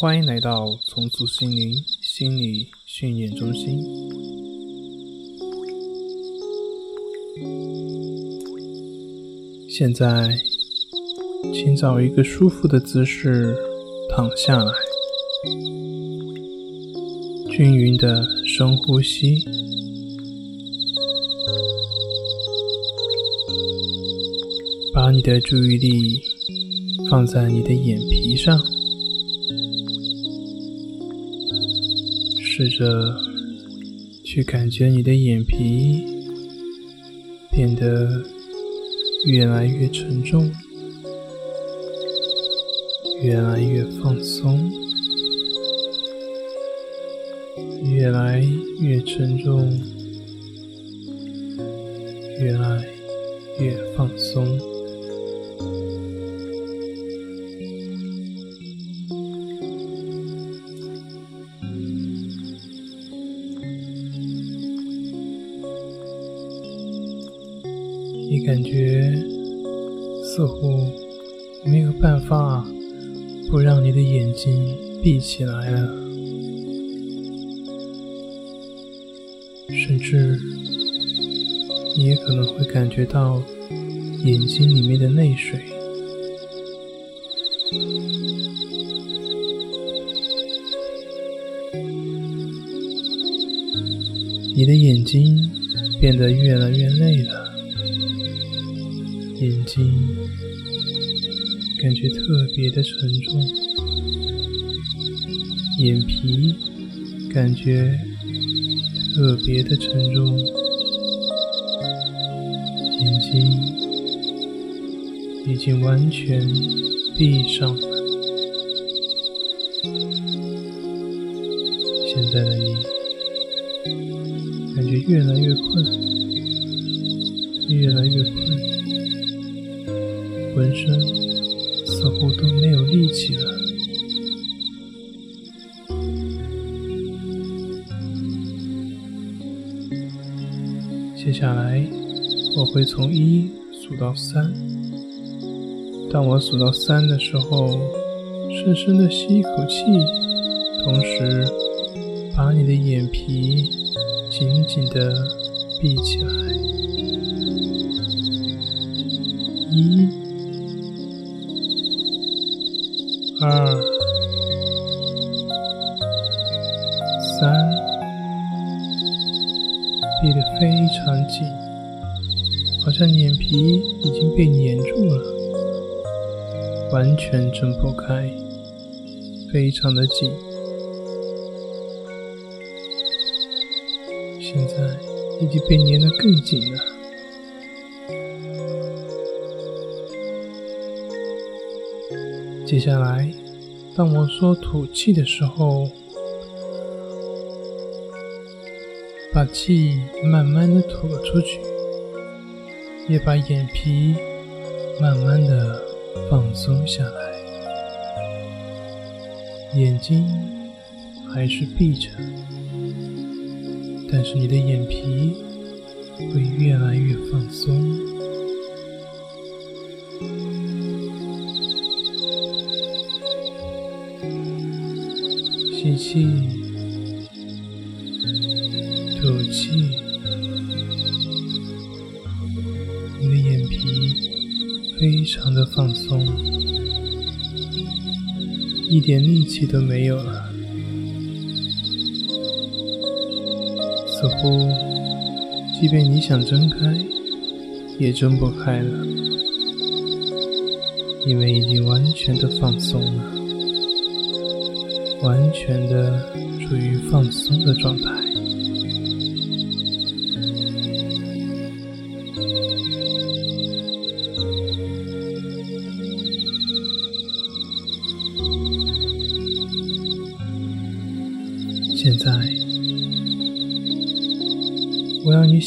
欢迎来到重塑心灵心理训练中心。现在，请找一个舒服的姿势躺下来，均匀的深呼吸，把你的注意力放在你的眼皮上。试着去感觉你的眼皮变得越来越沉重，越来越放松，越来越沉重，越来越放松。你感觉似乎没有办法不让你的眼睛闭起来了，甚至你也可能会感觉到眼睛里面的泪水。你的眼睛变得越来越累了。眼睛感觉特别的沉重，眼皮感觉特别的沉重，眼睛已经完全闭上了。现在的你感觉越来越困，接下来，我会从一数到三。当我数到三的时候，深深的吸一口气，同时把你的眼皮紧紧的闭起来。一。二、但眼皮已经被粘住了，完全睁不开，非常的紧。现在已经被粘得更紧了。接下来，当我说吐气的时候，把气慢慢的吐出去，也把眼皮慢慢的放松下来，眼睛还是闭着，但是你的眼皮会越来越放松。吸气，常的放松，一点力气都没有了，似乎即便你想睁开，也睁不开了，因为已经完全的放松了。完全的处于放松的状态。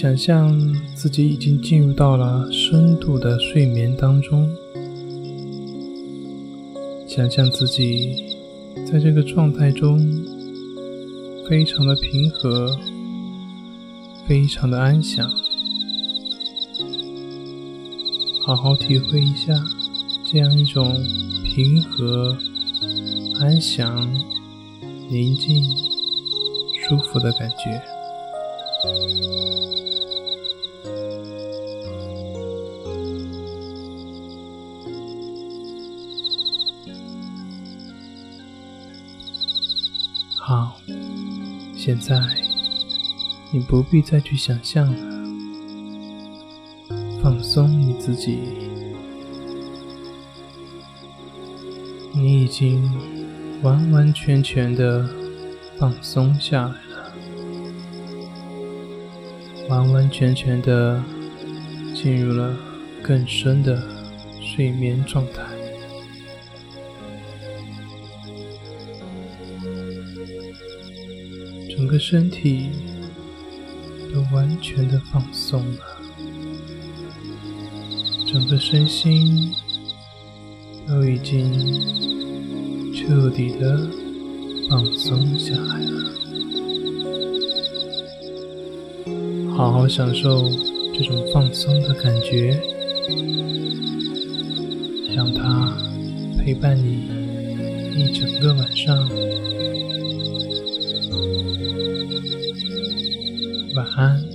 想象自己已经进入到了深度的睡眠当中，想象自己。在这个状态中，非常的平和，非常的安详。好好体会一下这样一种平和、安详、宁静、舒服的感觉。好，现在你不必再去想象了，放松你自己，你已经完完全全的放松下来，完完全全的进入了更深的睡眠状态。整个身体都完全的放松了，整个身心都已经彻底的放松下来了。好好享受这种放松的感觉，让它陪伴你一整个晚上。晚安。